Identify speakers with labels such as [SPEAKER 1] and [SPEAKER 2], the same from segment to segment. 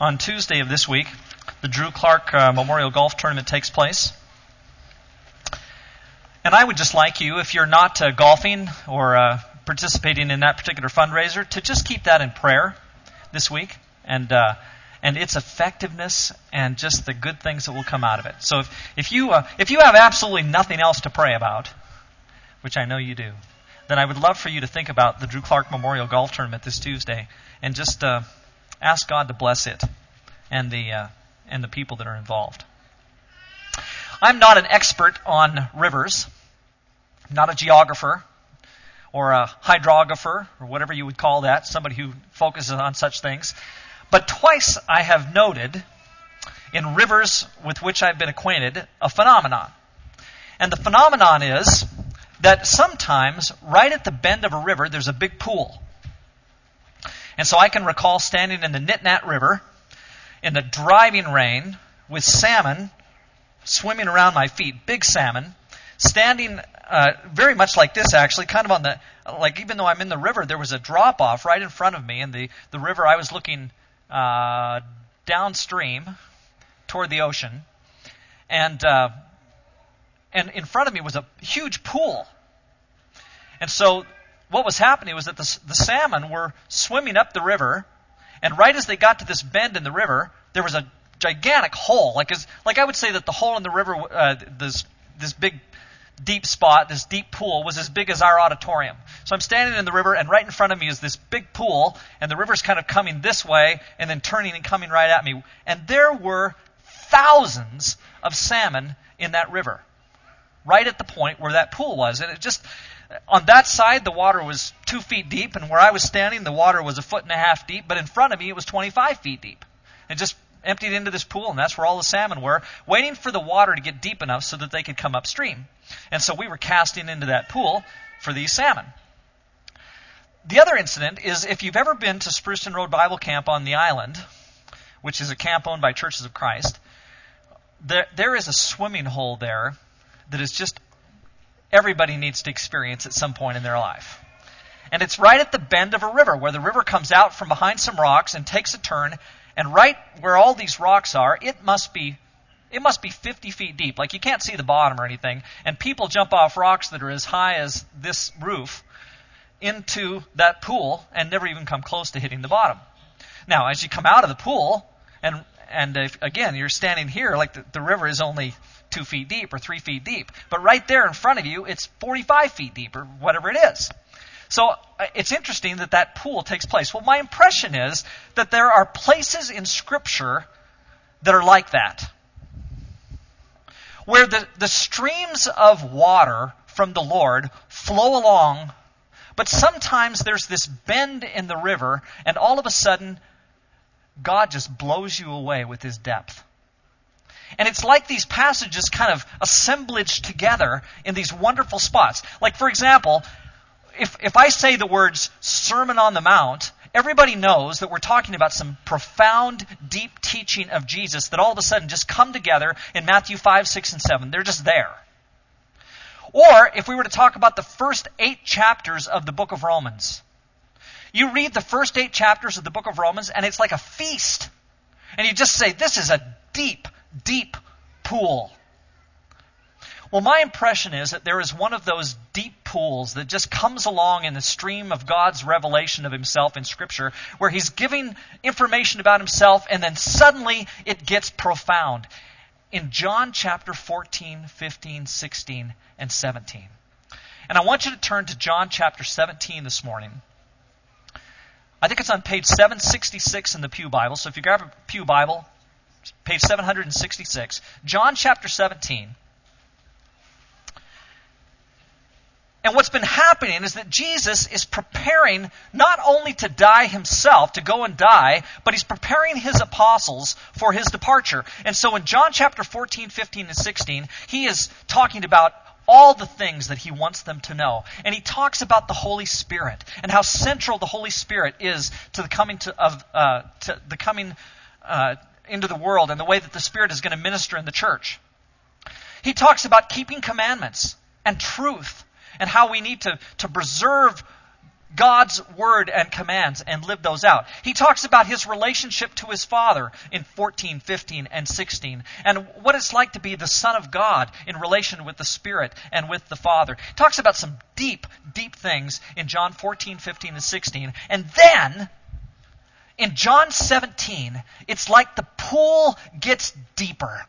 [SPEAKER 1] on Tuesday of this week, the Drew Clark uh, Memorial Golf Tournament takes place. And I would just like you, if you're not uh, golfing or uh, participating in that particular fundraiser, to just keep that in prayer this week and uh, and its effectiveness and just the good things that will come out of it. So if, if you uh, if you have absolutely nothing else to pray about, which I know you do, then I would love for you to think about the Drew Clark Memorial Golf Tournament this Tuesday and just uh, ask God to bless it and the uh, and the people that are involved. I'm not an expert on rivers, not a geographer or a hydrographer or whatever you would call that, somebody who focuses on such things. But twice I have noted in rivers with which I've been acquainted a phenomenon. And the phenomenon is that sometimes right at the bend of a river there's a big pool. And so I can recall standing in the Nitinat River in the driving rain with salmon swimming around my feet, big salmon, standing uh, very much like this actually, kind of on the, like even though I'm in the river, there was a drop off right in front of me, and the, the river I was looking uh, downstream toward the ocean, and uh, and in front of me was a huge pool. And so what was happening was that the, the salmon were swimming up the river, and right as they got to this bend in the river, there was a gigantic hole. Like, as, like I would say that the hole in the river, uh, this, this big deep spot, this deep pool, was as big as our auditorium. So I'm standing in the river, and right in front of me is this big pool, and the river's kind of coming this way, and then turning and coming right at me. And there were thousands of salmon in that river, right at the point where that pool was. And it just, on that side, the water was two feet deep, and where I was standing, the water was a foot and a half deep, but in front of me, it was 25 feet deep. And just emptied into this pool, and that's where all the salmon were, waiting for the water to get deep enough so that they could come upstream. And so we were casting into that pool for these salmon. The other incident is if you've ever been to Spruceton Road Bible Camp on the island, which is a camp owned by Churches of Christ, there, there is a swimming hole there that is just everybody needs to experience at some point in their life. And it's right at the bend of a river where the river comes out from behind some rocks and takes a turn and right where all these rocks are, it must be it must be 50 feet deep. Like you can't see the bottom or anything. And people jump off rocks that are as high as this roof into that pool and never even come close to hitting the bottom. Now, as you come out of the pool, and and if, again you're standing here, like the, the river is only two feet deep or three feet deep, but right there in front of you, it's 45 feet deep or whatever it is. So uh, it's interesting that that pool takes place. Well, my impression is that there are places in Scripture that are like that. Where the, the streams of water from the Lord flow along, but sometimes there's this bend in the river, and all of a sudden, God just blows you away with his depth. And it's like these passages kind of assemblage together in these wonderful spots. Like, for example, if, if I say the words Sermon on the Mount, everybody knows that we're talking about some profound, deep teaching of Jesus that all of a sudden just come together in Matthew 5, 6, and 7. They're just there. Or if we were to talk about the first eight chapters of the book of Romans, you read the first eight chapters of the book of Romans and it's like a feast. And you just say, this is a deep, deep pool. Well, my impression is that there is one of those deep pools that just comes along in the stream of God's revelation of Himself in Scripture, where He's giving information about Himself, and then suddenly it gets profound. In John chapter 14, 15, 16, and 17. And I want you to turn to John chapter 17 this morning. I think it's on page 766 in the Pew Bible. So if you grab a Pew Bible, page 766, John chapter 17. And what's been happening is that Jesus is preparing not only to die himself, to go and die, but he's preparing his apostles for his departure. And so in John chapter 14, 15, and 16, he is talking about all the things that he wants them to know. And he talks about the Holy Spirit and how central the Holy Spirit is to the coming to, of uh, to the coming uh, into the world and the way that the Spirit is going to minister in the church. He talks about keeping commandments and truth and how we need to, to preserve God's word and commands and live those out. He talks about his relationship to his father in 14, 15, and 16, and what it's like to be the son of God in relation with the Spirit and with the Father. He talks about some deep, deep things in John 14, 15, and 16, and then in John 17, it's like the pool gets deeper.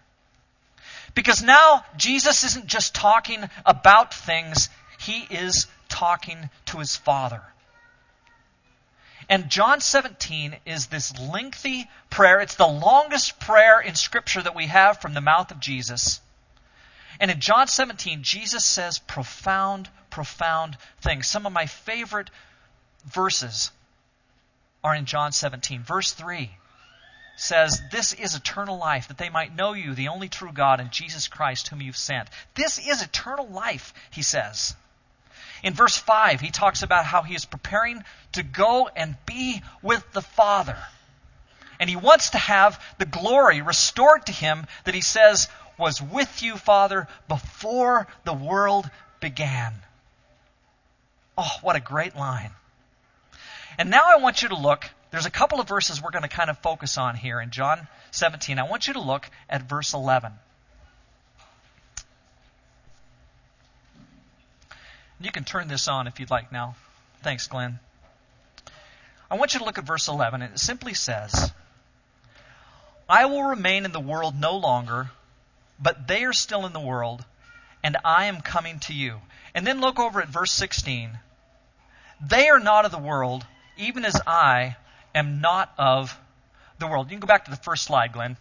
[SPEAKER 1] Because now Jesus isn't just talking about things, he is talking to his Father. And John 17 is this lengthy prayer. It's the longest prayer in Scripture that we have from the mouth of Jesus. And in John 17, Jesus says profound, profound things. Some of my favorite verses are in John 17. Verse 3 says, This is eternal life, that they might know you, the only true God, and Jesus Christ, whom you've sent. This is eternal life, he says. In verse 5, he talks about how he is preparing to go and be with the Father. And he wants to have the glory restored to him that he says was with you, Father, before the world began. Oh, what a great line. And now I want you to look. There's a couple of verses we're going to kind of focus on here in John 17. I want you to look at verse 11. You can turn this on if you'd like now. Thanks, Glenn. I want you to look at verse 11. It simply says, I will remain in the world no longer, but they are still in the world, and I am coming to you. And then look over at verse 16. They are not of the world, even as I am not of the world. You can go back to the first slide, Glenn.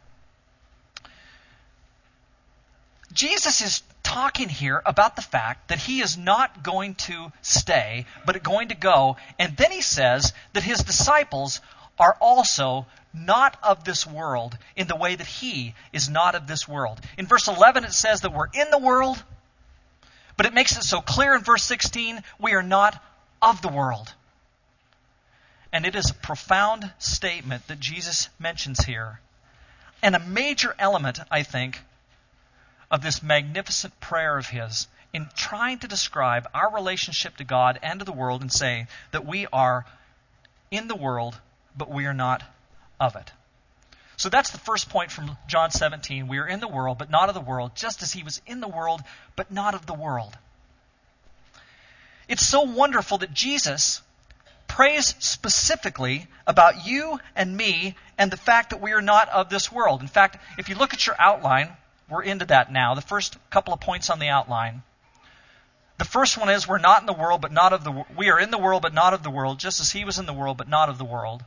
[SPEAKER 1] Jesus is talking here about the fact that he is not going to stay, but going to go. And then he says that his disciples are also not of this world in the way that he is not of this world. In verse 11, it says that we're in the world, but it makes it so clear in verse 16 we are not of the world. And it is a profound statement that Jesus mentions here. And a major element, I think, of this magnificent prayer of his in trying to describe our relationship to God and to the world and say that we are in the world, but we are not of it. So that's the first point from John 17. We are in the world, but not of the world, just as he was in the world, but not of the world. It's so wonderful that Jesus prays specifically about you and me and the fact that we are not of this world. In fact, if you look at your outline, we're into that now. The first couple of points on the outline. The first one is we're not in the world, but not of the we are in the world, but not of the world, just as he was in the world, but not of the world.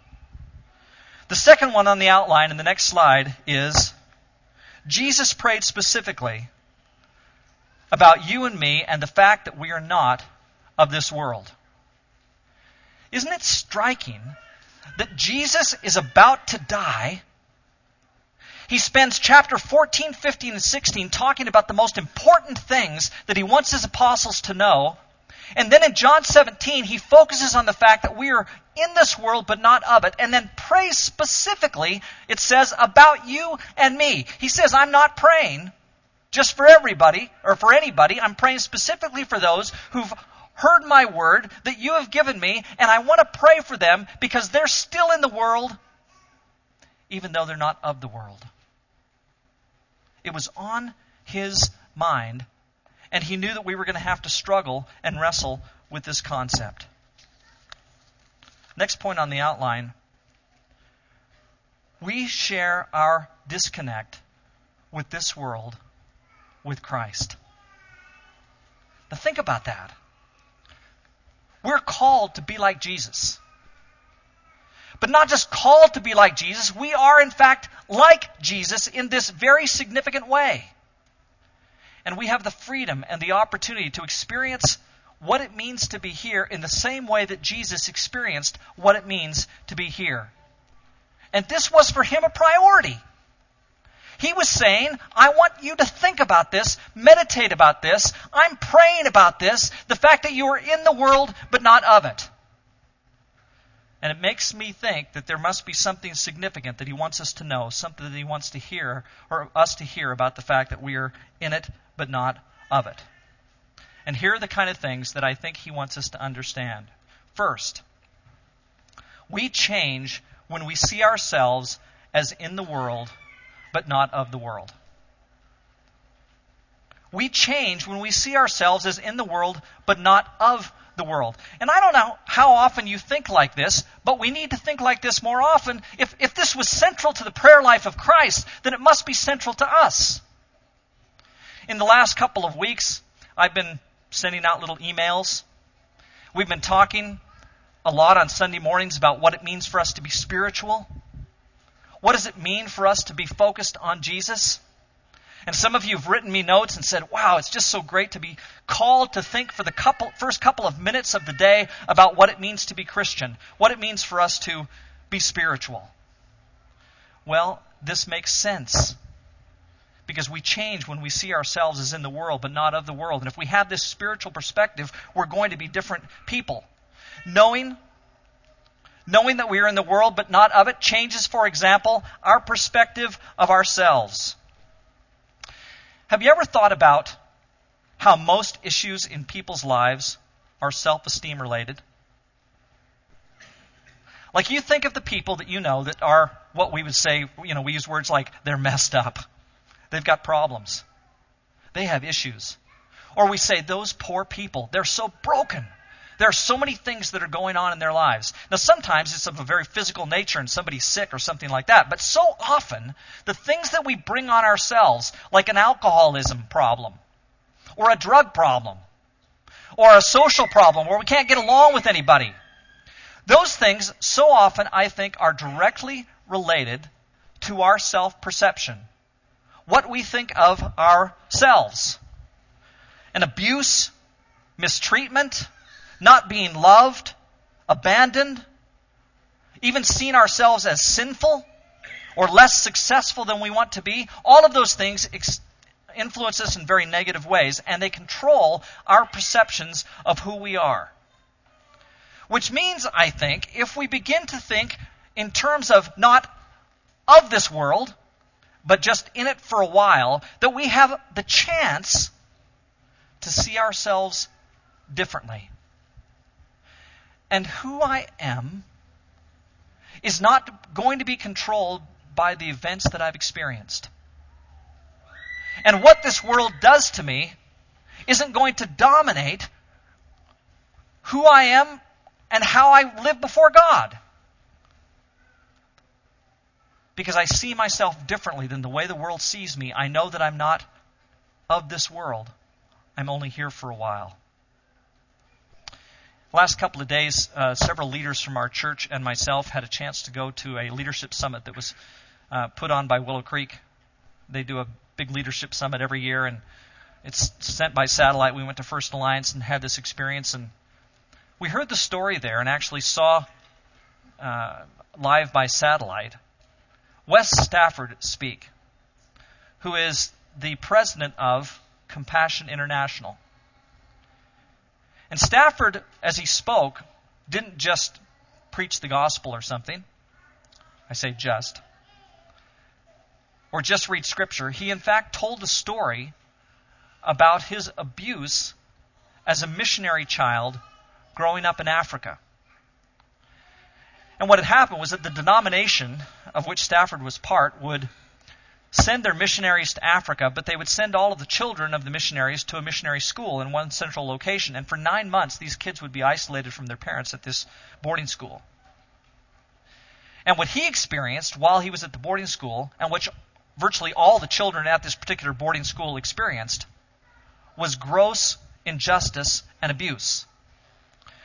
[SPEAKER 1] The second one on the outline in the next slide is Jesus prayed specifically about you and me and the fact that we are not of this world. Isn't it striking that Jesus is about to die he spends chapter 14, 15, and 16 talking about the most important things that he wants his apostles to know. And then in John 17, he focuses on the fact that we are in this world but not of it, and then prays specifically, it says, about you and me. He says, I'm not praying just for everybody or for anybody. I'm praying specifically for those who've heard my word that you have given me, and I want to pray for them because they're still in the world, even though they're not of the world. It was on his mind, and he knew that we were going to have to struggle and wrestle with this concept. Next point on the outline we share our disconnect with this world with Christ. Now, think about that. We're called to be like Jesus. But not just called to be like Jesus, we are in fact like Jesus in this very significant way. And we have the freedom and the opportunity to experience what it means to be here in the same way that Jesus experienced what it means to be here. And this was for him a priority. He was saying, I want you to think about this, meditate about this. I'm praying about this, the fact that you are in the world but not of it. And it makes me think that there must be something significant that he wants us to know, something that he wants to hear, or us to hear about the fact that we are in it but not of it. And here are the kind of things that I think he wants us to understand. First, we change when we see ourselves as in the world, but not of the world. We change when we see ourselves as in the world, but not of the world. And I don't know how often you think like this, but we need to think like this more often. If, if this was central to the prayer life of Christ, then it must be central to us. In the last couple of weeks, I've been sending out little emails. We've been talking a lot on Sunday mornings about what it means for us to be spiritual. What does it mean for us to be focused on Jesus? And some of you have written me notes and said, wow, it's just so great to be called to think for the couple, first couple of minutes of the day about what it means to be Christian, what it means for us to be spiritual. Well, this makes sense because we change when we see ourselves as in the world but not of the world. And if we have this spiritual perspective, we're going to be different people. Knowing knowing that we are in the world but not of it changes for example our perspective of ourselves. Have you ever thought about how most issues in people's lives are self-esteem related? Like you think of the people that you know that are what we would say, you know, we use words like they're messed up. They've got problems. They have issues. Or we say, those poor people, they're so broken. There are so many things that are going on in their lives. Now, sometimes it's of a very physical nature and somebody's sick or something like that. But so often, the things that we bring on ourselves, like an alcoholism problem, or a drug problem, or a social problem where we can't get along with anybody, those things so often, I think, are directly related to our self perception what we think of ourselves. An abuse, mistreatment, not being loved, abandoned, even seeing ourselves as sinful or less successful than we want to be, all of those things ex- influence us in very negative ways, and they control our perceptions of who we are. Which means, I think, if we begin to think in terms of not of this world, but just in it for a while, that we have the chance to see ourselves differently. And who I am is not going to be controlled by the events that I've experienced. And what this world does to me isn't going to dominate who I am and how I live before God because I see myself differently than the way the world sees me, I know that I'm not of this world. I'm only here for a while. Last couple of days, uh, several leaders from our church and myself had a chance to go to a leadership summit that was uh, put on by Willow Creek. They do a big leadership summit every year, and it's sent by satellite. We went to First Alliance and had this experience, and we heard the story there and actually saw uh, live by satellite Wes Stafford speak, who is the president of Compassion International. And Stafford, as he spoke, didn't just preach the gospel or something. I say just. Or just read scripture. He, in fact, told a story about his abuse as a missionary child growing up in Africa. And what had happened was that the denomination of which Stafford was part would send their missionaries to Africa, but they would send all of the children of the missionaries to a missionary school in one central location. And for nine months, these kids would be isolated from their parents at this boarding school. And what he experienced while he was at the boarding school, and which virtually all the children at this particular boarding school experienced, was gross injustice and abuse.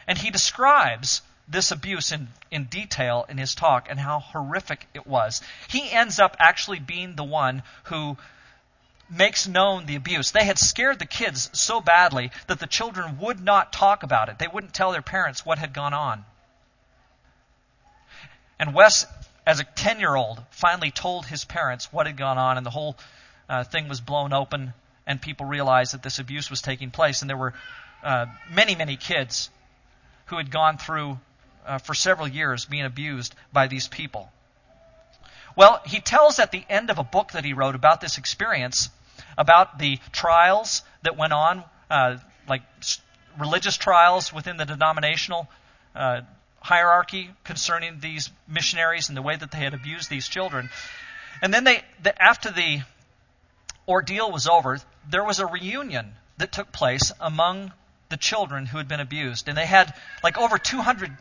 [SPEAKER 1] And he describes this abuse in, in detail in his talk and how horrific it was. He ends up actually being the one who makes known the abuse. They had scared the kids so badly that the children would not talk about it. They wouldn't tell their parents what had gone on. And Wes, as a 10 year old, finally told his parents what had gone on, and the whole uh, thing was blown open, and people realized that this abuse was taking place. And there were uh, many, many kids who had gone through uh, for several years being abused by these people. Well, he tells at the end of a book that he wrote about this experience, about the trials that went on, uh, like religious trials within the denominational uh, hierarchy concerning these missionaries and the way that they had abused these children. And then they, the, after the ordeal was over, there was a reunion that took place among the children who had been abused. And they had like over 200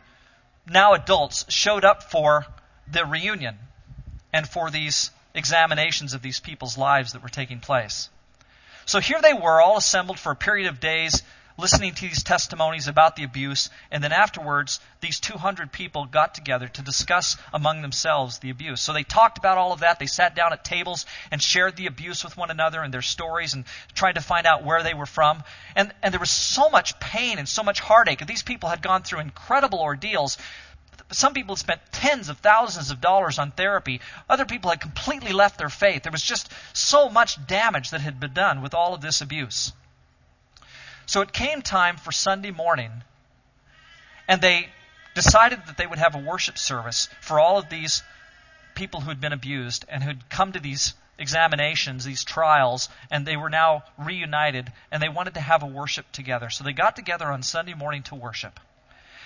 [SPEAKER 1] now adults showed up for the reunion and for these examinations of these people's lives that were taking place. So here they were, all assembled for a period of days, listening to these testimonies about the abuse, and then afterwards, these 200 people got together to discuss among themselves the abuse. So they talked about all of that. They sat down at tables and shared the abuse with one another and their stories and tried to find out where they were from. And, and there was so much pain and so much heartache. These people had gone through incredible ordeals some people had spent tens of thousands of dollars on therapy. Other people had completely left their faith. There was just so much damage that had been done with all of this abuse. So it came time for Sunday morning, and they decided that they would have a worship service for all of these people who had been abused and who had come to these examinations, these trials, and they were now reunited, and they wanted to have a worship together. So they got together on Sunday morning to worship.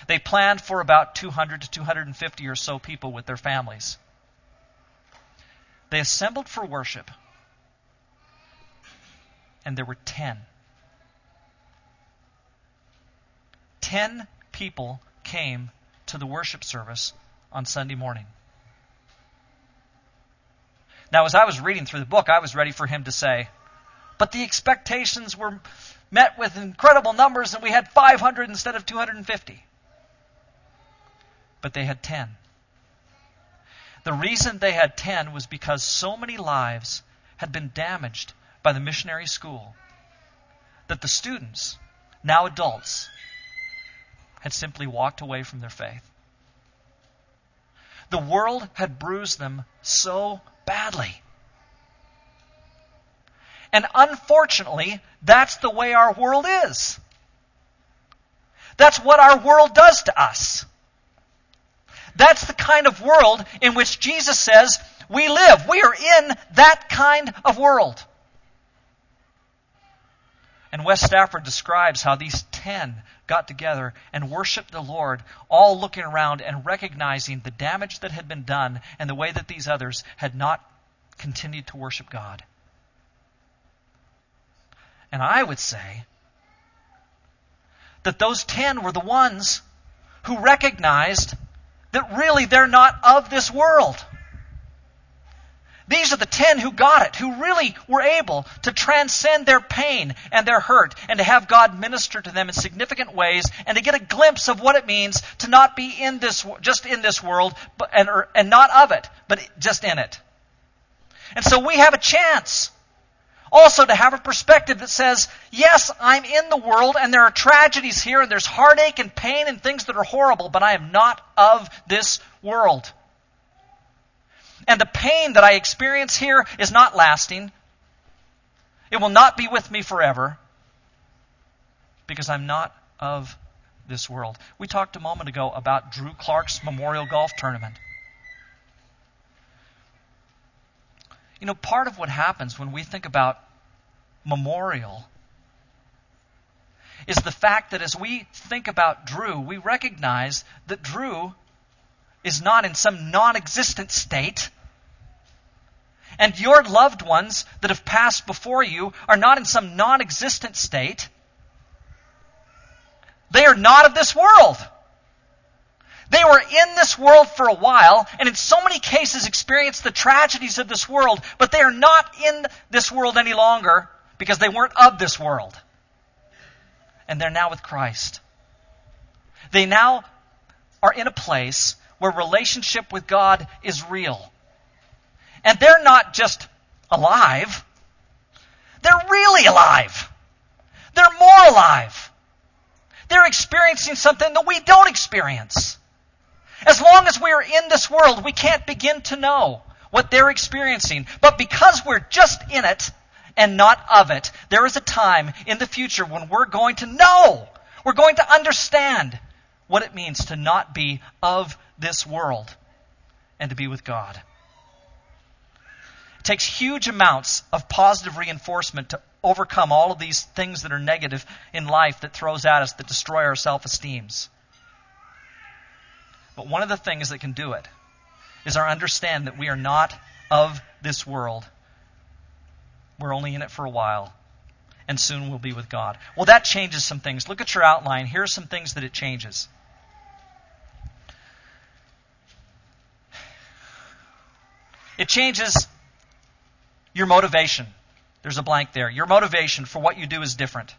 [SPEAKER 1] They planned for about 200 to 250 or so people with their families. They assembled for worship, and there were 10. Ten people came to the worship service on Sunday morning. Now, as I was reading through the book, I was ready for him to say, but the expectations were met with incredible numbers, and we had 500 instead of 250. But they had 10. The reason they had 10 was because so many lives had been damaged by the missionary school that the students, now adults, had simply walked away from their faith. The world had bruised them so badly. And unfortunately, that's the way our world is. That's what our world does to us. That's the kind of world in which Jesus says we live. We are in that kind of world. And Wes Stafford describes how these ten got together and worshiped the Lord, all looking around and recognizing the damage that had been done and the way that these others had not continued to worship God. And I would say that those ten were the ones who recognized that really they're not of this world. These are the ten who got it, who really were able to transcend their pain and their hurt and to have God minister to them in significant ways and to get a glimpse of what it means to not be in this, just in this world but, and, and not of it, but just in it. And so we have a chance also to have a perspective that says, yes, I'm in the world and there are tragedies here and there's heartache and pain and things that are horrible, but I am not of this world. And the pain that I experience here is not lasting. It will not be with me forever because I'm not of this world. We talked a moment ago about Drew Clark's Memorial Golf Tournament. You know, part of what happens when we think about memorial is the fact that as we think about Drew, we recognize that Drew is not in some non existent state. And your loved ones that have passed before you are not in some non existent state. They are not of this world. They were in this world for a while, and in so many cases experienced the tragedies of this world, but they are not in this world any longer because they weren't of this world. And they're now with Christ. They now are in a place where relationship with God is real. And they're not just alive, they're really alive. They're more alive. They're experiencing something that we don't experience. As long as we are in this world, we can't begin to know what they're experiencing. But because we're just in it and not of it, there is a time in the future when we're going to know, we're going to understand what it means to not be of this world and to be with God. It takes huge amounts of positive reinforcement to overcome all of these things that are negative in life that throws at us that destroy our self esteems. But one of the things that can do it is our understand that we are not of this world. We're only in it for a while, and soon we'll be with God. Well, that changes some things. Look at your outline. Here are some things that it changes. It changes your motivation. There's a blank there. Your motivation for what you do is different.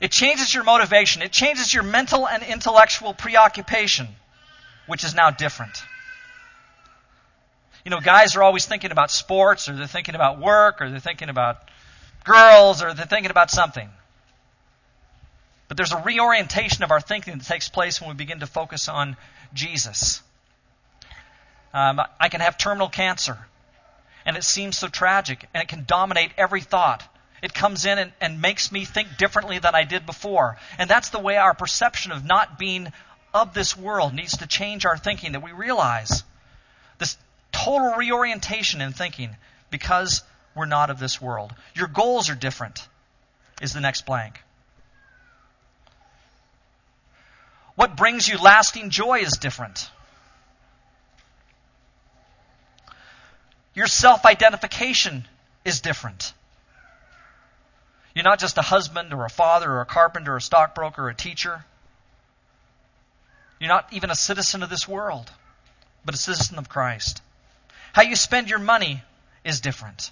[SPEAKER 1] It changes your motivation. It changes your mental and intellectual preoccupation, which is now different. You know, guys are always thinking about sports, or they're thinking about work, or they're thinking about girls, or they're thinking about something. But there's a reorientation of our thinking that takes place when we begin to focus on Jesus. Um, I can have terminal cancer, and it seems so tragic, and it can dominate every thought. It comes in and, and makes me think differently than I did before. And that's the way our perception of not being of this world needs to change our thinking, that we realize this total reorientation in thinking because we're not of this world. Your goals are different, is the next blank. What brings you lasting joy is different. Your self identification is different. You're not just a husband or a father or a carpenter or a stockbroker or a teacher. You're not even a citizen of this world, but a citizen of Christ. How you spend your money is different.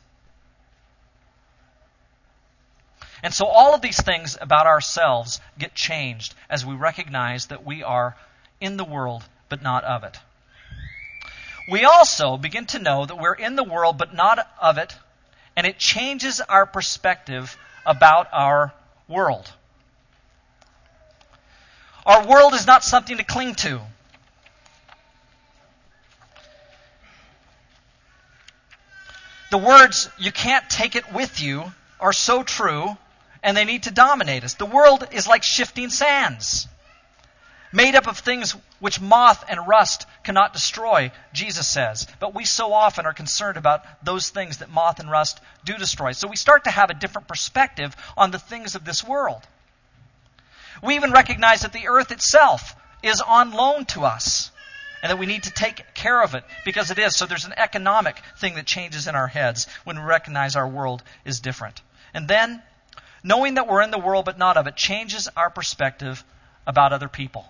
[SPEAKER 1] And so all of these things about ourselves get changed as we recognize that we are in the world, but not of it. We also begin to know that we're in the world, but not of it, and it changes our perspective about our world. Our world is not something to cling to. The words, you can't take it with you, are so true, and they need to dominate us. The world is like shifting sands made up of things which moth and rust cannot destroy, Jesus says. But we so often are concerned about those things that moth and rust do destroy. So we start to have a different perspective on the things of this world. We even recognize that the earth itself is on loan to us and that we need to take care of it because it is. So there's an economic thing that changes in our heads when we recognize our world is different. And then, knowing that we're in the world but not of it changes our perspective about other people.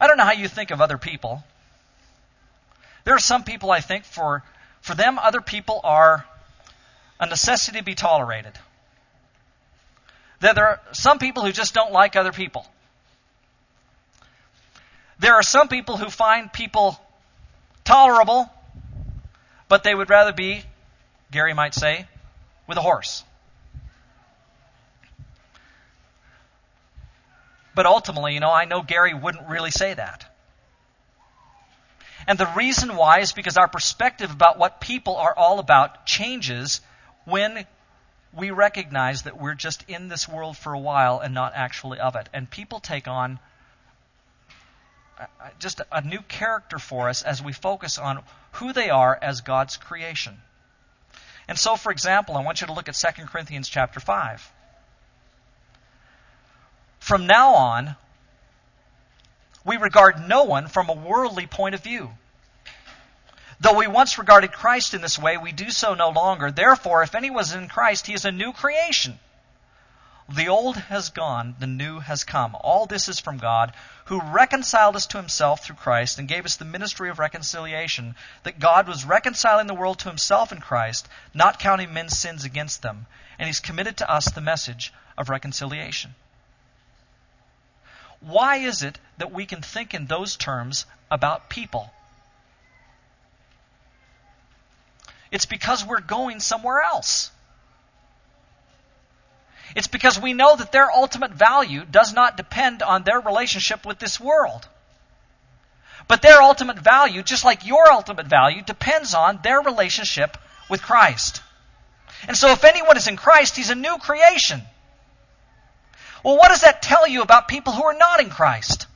[SPEAKER 1] I don't know how you think of other people. There are some people I think for for them other people are a necessity to be tolerated. That there are some people who just don't like other people. There are some people who find people tolerable, but they would rather be, Gary might say, with a horse. But ultimately, you know, I know Gary wouldn't really say that. And the reason why is because our perspective about what people are all about changes when we recognize that we're just in this world for a while and not actually of it. And people take on uh, uh, just a new character for us as we focus on who they are as God's creation. And so, for example, I want you to look at 2 Corinthians chapter 5. From now on, we regard no one from a worldly point of view. Though we once regarded Christ in this way, we do so no longer. Therefore, if anyone is in Christ, he is a new creation. The old has gone, the new has come. All this is from God, who reconciled us to himself through Christ and gave us the ministry of reconciliation, that God was reconciling the world to himself in Christ, not counting men's sins against them. And he's committed to us the message of reconciliation. Why is it that we can think in those terms about people? It's because we're going somewhere else. It's because we know that their ultimate value does not depend on their relationship with this world. But their ultimate value, just like your ultimate value, depends on their relationship with Christ. And so if anyone is in Christ, he's a new creation. Well, what does that tell you about people who are not in Christ?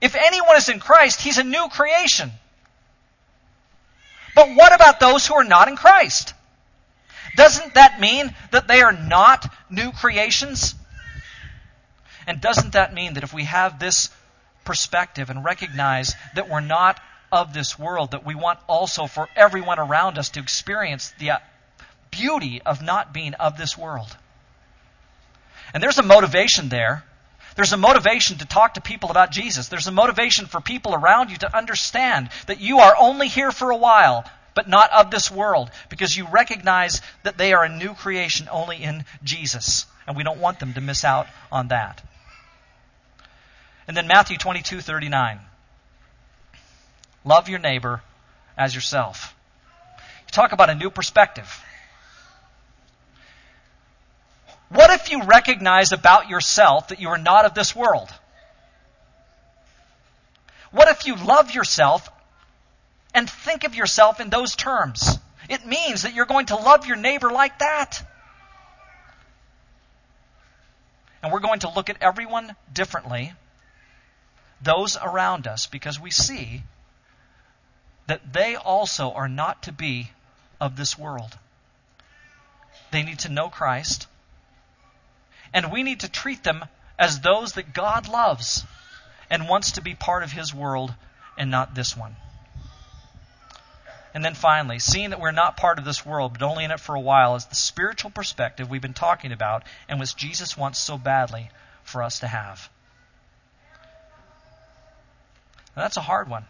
[SPEAKER 1] If anyone is in Christ, he's a new creation. But what about those who are not in Christ? Doesn't that mean that they are not new creations? And doesn't that mean that if we have this perspective and recognize that we're not of this world, that we want also for everyone around us to experience the beauty of not being of this world? And there's a motivation there. There's a motivation to talk to people about Jesus. There's a motivation for people around you to understand that you are only here for a while, but not of this world, because you recognize that they are a new creation only in Jesus. And we don't want them to miss out on that. And then Matthew 22 39. Love your neighbor as yourself. You talk about a new perspective. What if you recognize about yourself that you are not of this world? What if you love yourself and think of yourself in those terms? It means that you're going to love your neighbor like that. And we're going to look at everyone differently, those around us, because we see that they also are not to be of this world. They need to know Christ and we need to treat them as those that God loves and wants to be part of His world and not this one. And then finally, seeing that we're not part of this world, but only in it for a while, is the spiritual perspective we've been talking about and which Jesus wants so badly for us to have. Now, that's a hard one.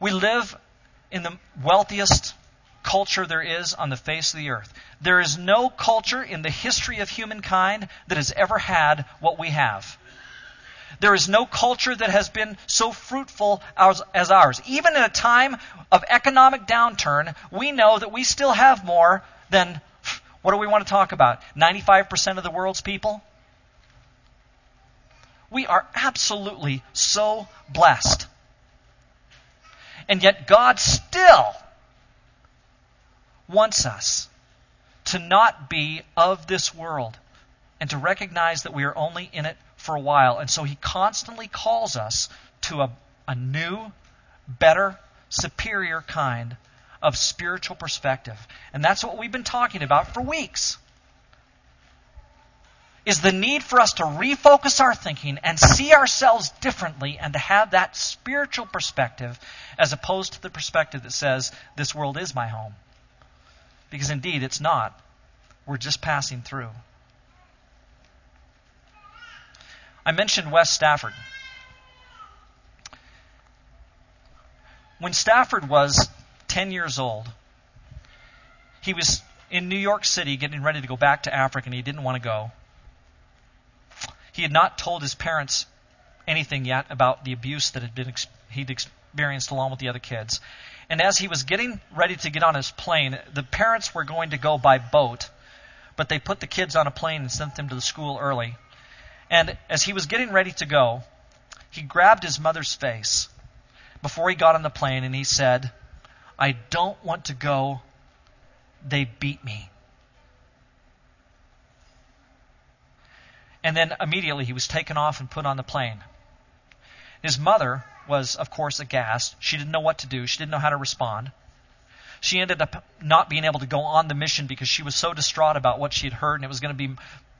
[SPEAKER 1] We live in the wealthiest culture there is on the face of the earth. There is no culture in the history of humankind that has ever had what we have. There is no culture that has been so fruitful as, as, ours. Even in a time of economic downturn, we know that we still have more than, what do we want to talk about? 95% of the world's people? We are absolutely so blessed. And yet God still wants us to not be of this world and to recognize that we are only in it for a while. And so he constantly calls us to a, a new, better, superior kind of spiritual perspective. And that's what we've been talking about for weeks. Is the need for us to refocus our thinking and see ourselves differently and to have that spiritual perspective as opposed to the perspective that says, this world is my home. Because indeed, it's not. We're just passing through. I mentioned Wes Stafford. When Stafford was 10 years old, he was in New York City getting ready to go back to Africa and he didn't want to go. He had not told his parents anything yet about the abuse that had been he'd experienced along with the other kids. And as he was getting ready to get on his plane, the parents were going to go by boat, but they put the kids on a plane and sent them to the school early. And as he was getting ready to go, he grabbed his mother's face before he got on the plane and he said, I don't want to go. They beat me. And then immediately he was taken off and put on the plane. His mother was, of course, aghast. She didn't know what to do, she didn't know how to respond. She ended up not being able to go on the mission because she was so distraught about what she had heard, and it was going to be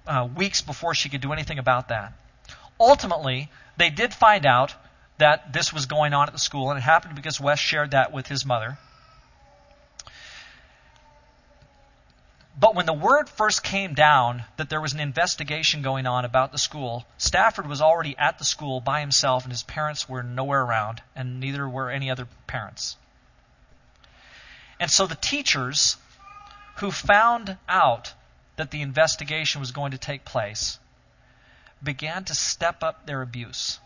[SPEAKER 1] uh, weeks before she could do anything about that. Ultimately, they did find out that this was going on at the school, and it happened because Wes shared that with his mother. But when the word first came down that there was an investigation going on about the school, Stafford was already at the school by himself, and his parents were nowhere around, and neither were any other parents. And so the teachers who found out that the investigation was going to take place began to step up their abuse.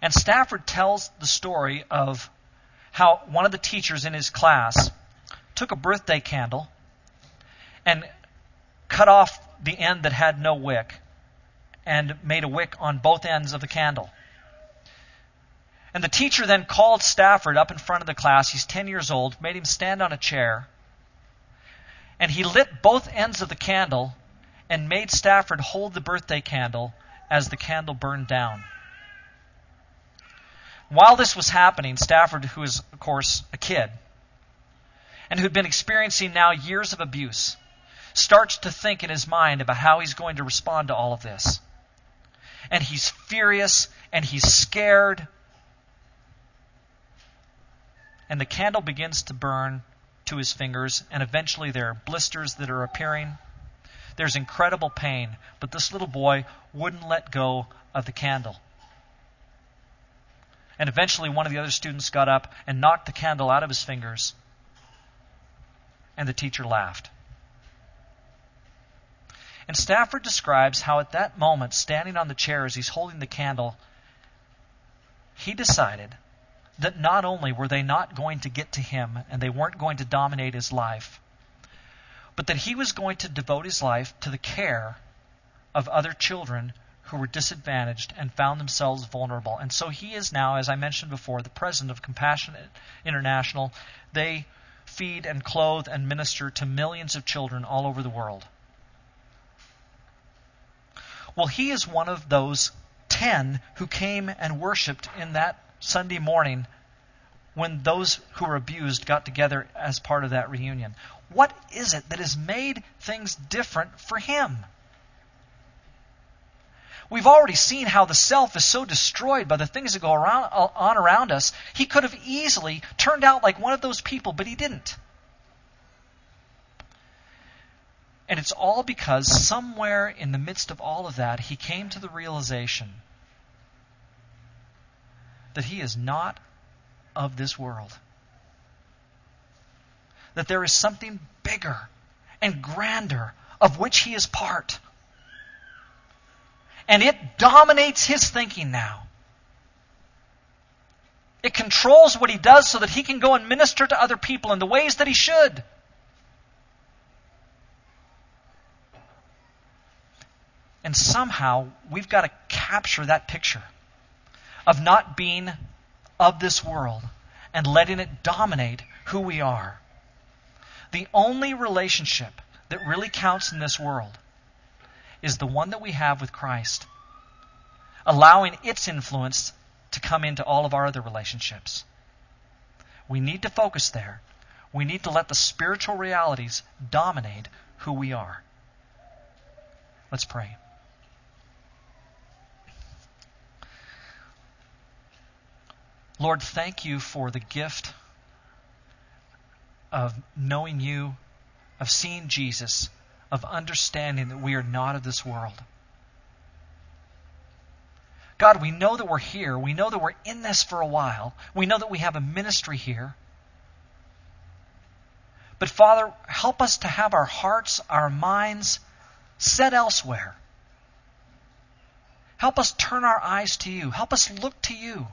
[SPEAKER 1] And Stafford tells the story of how one of the teachers in his class took a birthday candle and cut off the end that had no wick and made a wick on both ends of the candle. And the teacher then called Stafford up in front of the class. He's 10 years old, made him stand on a chair. And he lit both ends of the candle and made Stafford hold the birthday candle as the candle burned down. While this was happening, Stafford, who is, of course, a kid, and who'd been experiencing now years of abuse, starts to think in his mind about how he's going to respond to all of this. And he's furious and he's scared. And the candle begins to burn to his fingers, and eventually there are blisters that are appearing. There's incredible pain, but this little boy wouldn't let go of the candle. And eventually, one of the other students got up and knocked the candle out of his fingers, and the teacher laughed. And Stafford describes how at that moment, standing on the chair as he's holding the candle, he decided that not only were they not going to get to him and they weren't going to dominate his life, but that he was going to devote his life to the care of other children who were disadvantaged and found themselves vulnerable. And so he is now, as I mentioned before, the president of Compassion International. They feed and clothe and minister to millions of children all over the world. Well, he is one of those ten who came and worshiped in that Sunday morning when those who were abused got together as part of that reunion. What is it that has made things different for him? We've already seen how the self is so destroyed by the things that go around, on around us. He could have easily turned out like one of those people, but he didn't. And it's all because somewhere in the midst of all of that, he came to the realization that he is not of this world. That there is something bigger and grander of which he is part. And it dominates his thinking now. It controls what he does so that he can go and minister to other people in the ways that he should. And somehow we've got to capture that picture of not being of this world and letting it dominate who we are. The only relationship that really counts in this world is the one that we have with Christ, allowing its influence to come into all of our other relationships. We need to focus there. We need to let the spiritual realities dominate who we are. Let's pray. Lord, thank you for the gift of knowing you, of seeing Jesus, of understanding that we are not of this world. God, we know that we're here. We know that we're in this for a while. We know that we have a ministry here. But Father, help us to have our hearts, our minds set elsewhere. Help us turn our eyes to you. Help us look to you.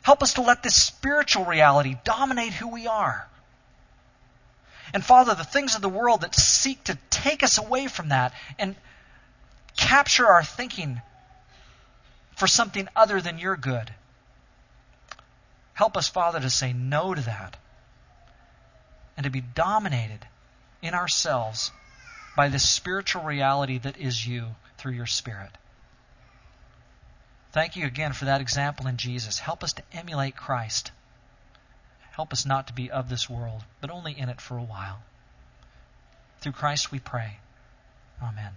[SPEAKER 1] Help us to let this spiritual reality dominate who we are. And Father, the things of the world that seek to take us away from that and capture our thinking for something other than your good. Help us, Father, to say no to that and to be dominated in ourselves by this spiritual reality that is you through your Spirit. Thank you again for that example in Jesus. Help us to emulate Christ. Help us not to be of this world, but only in it for a while. Through Christ we pray. Amen.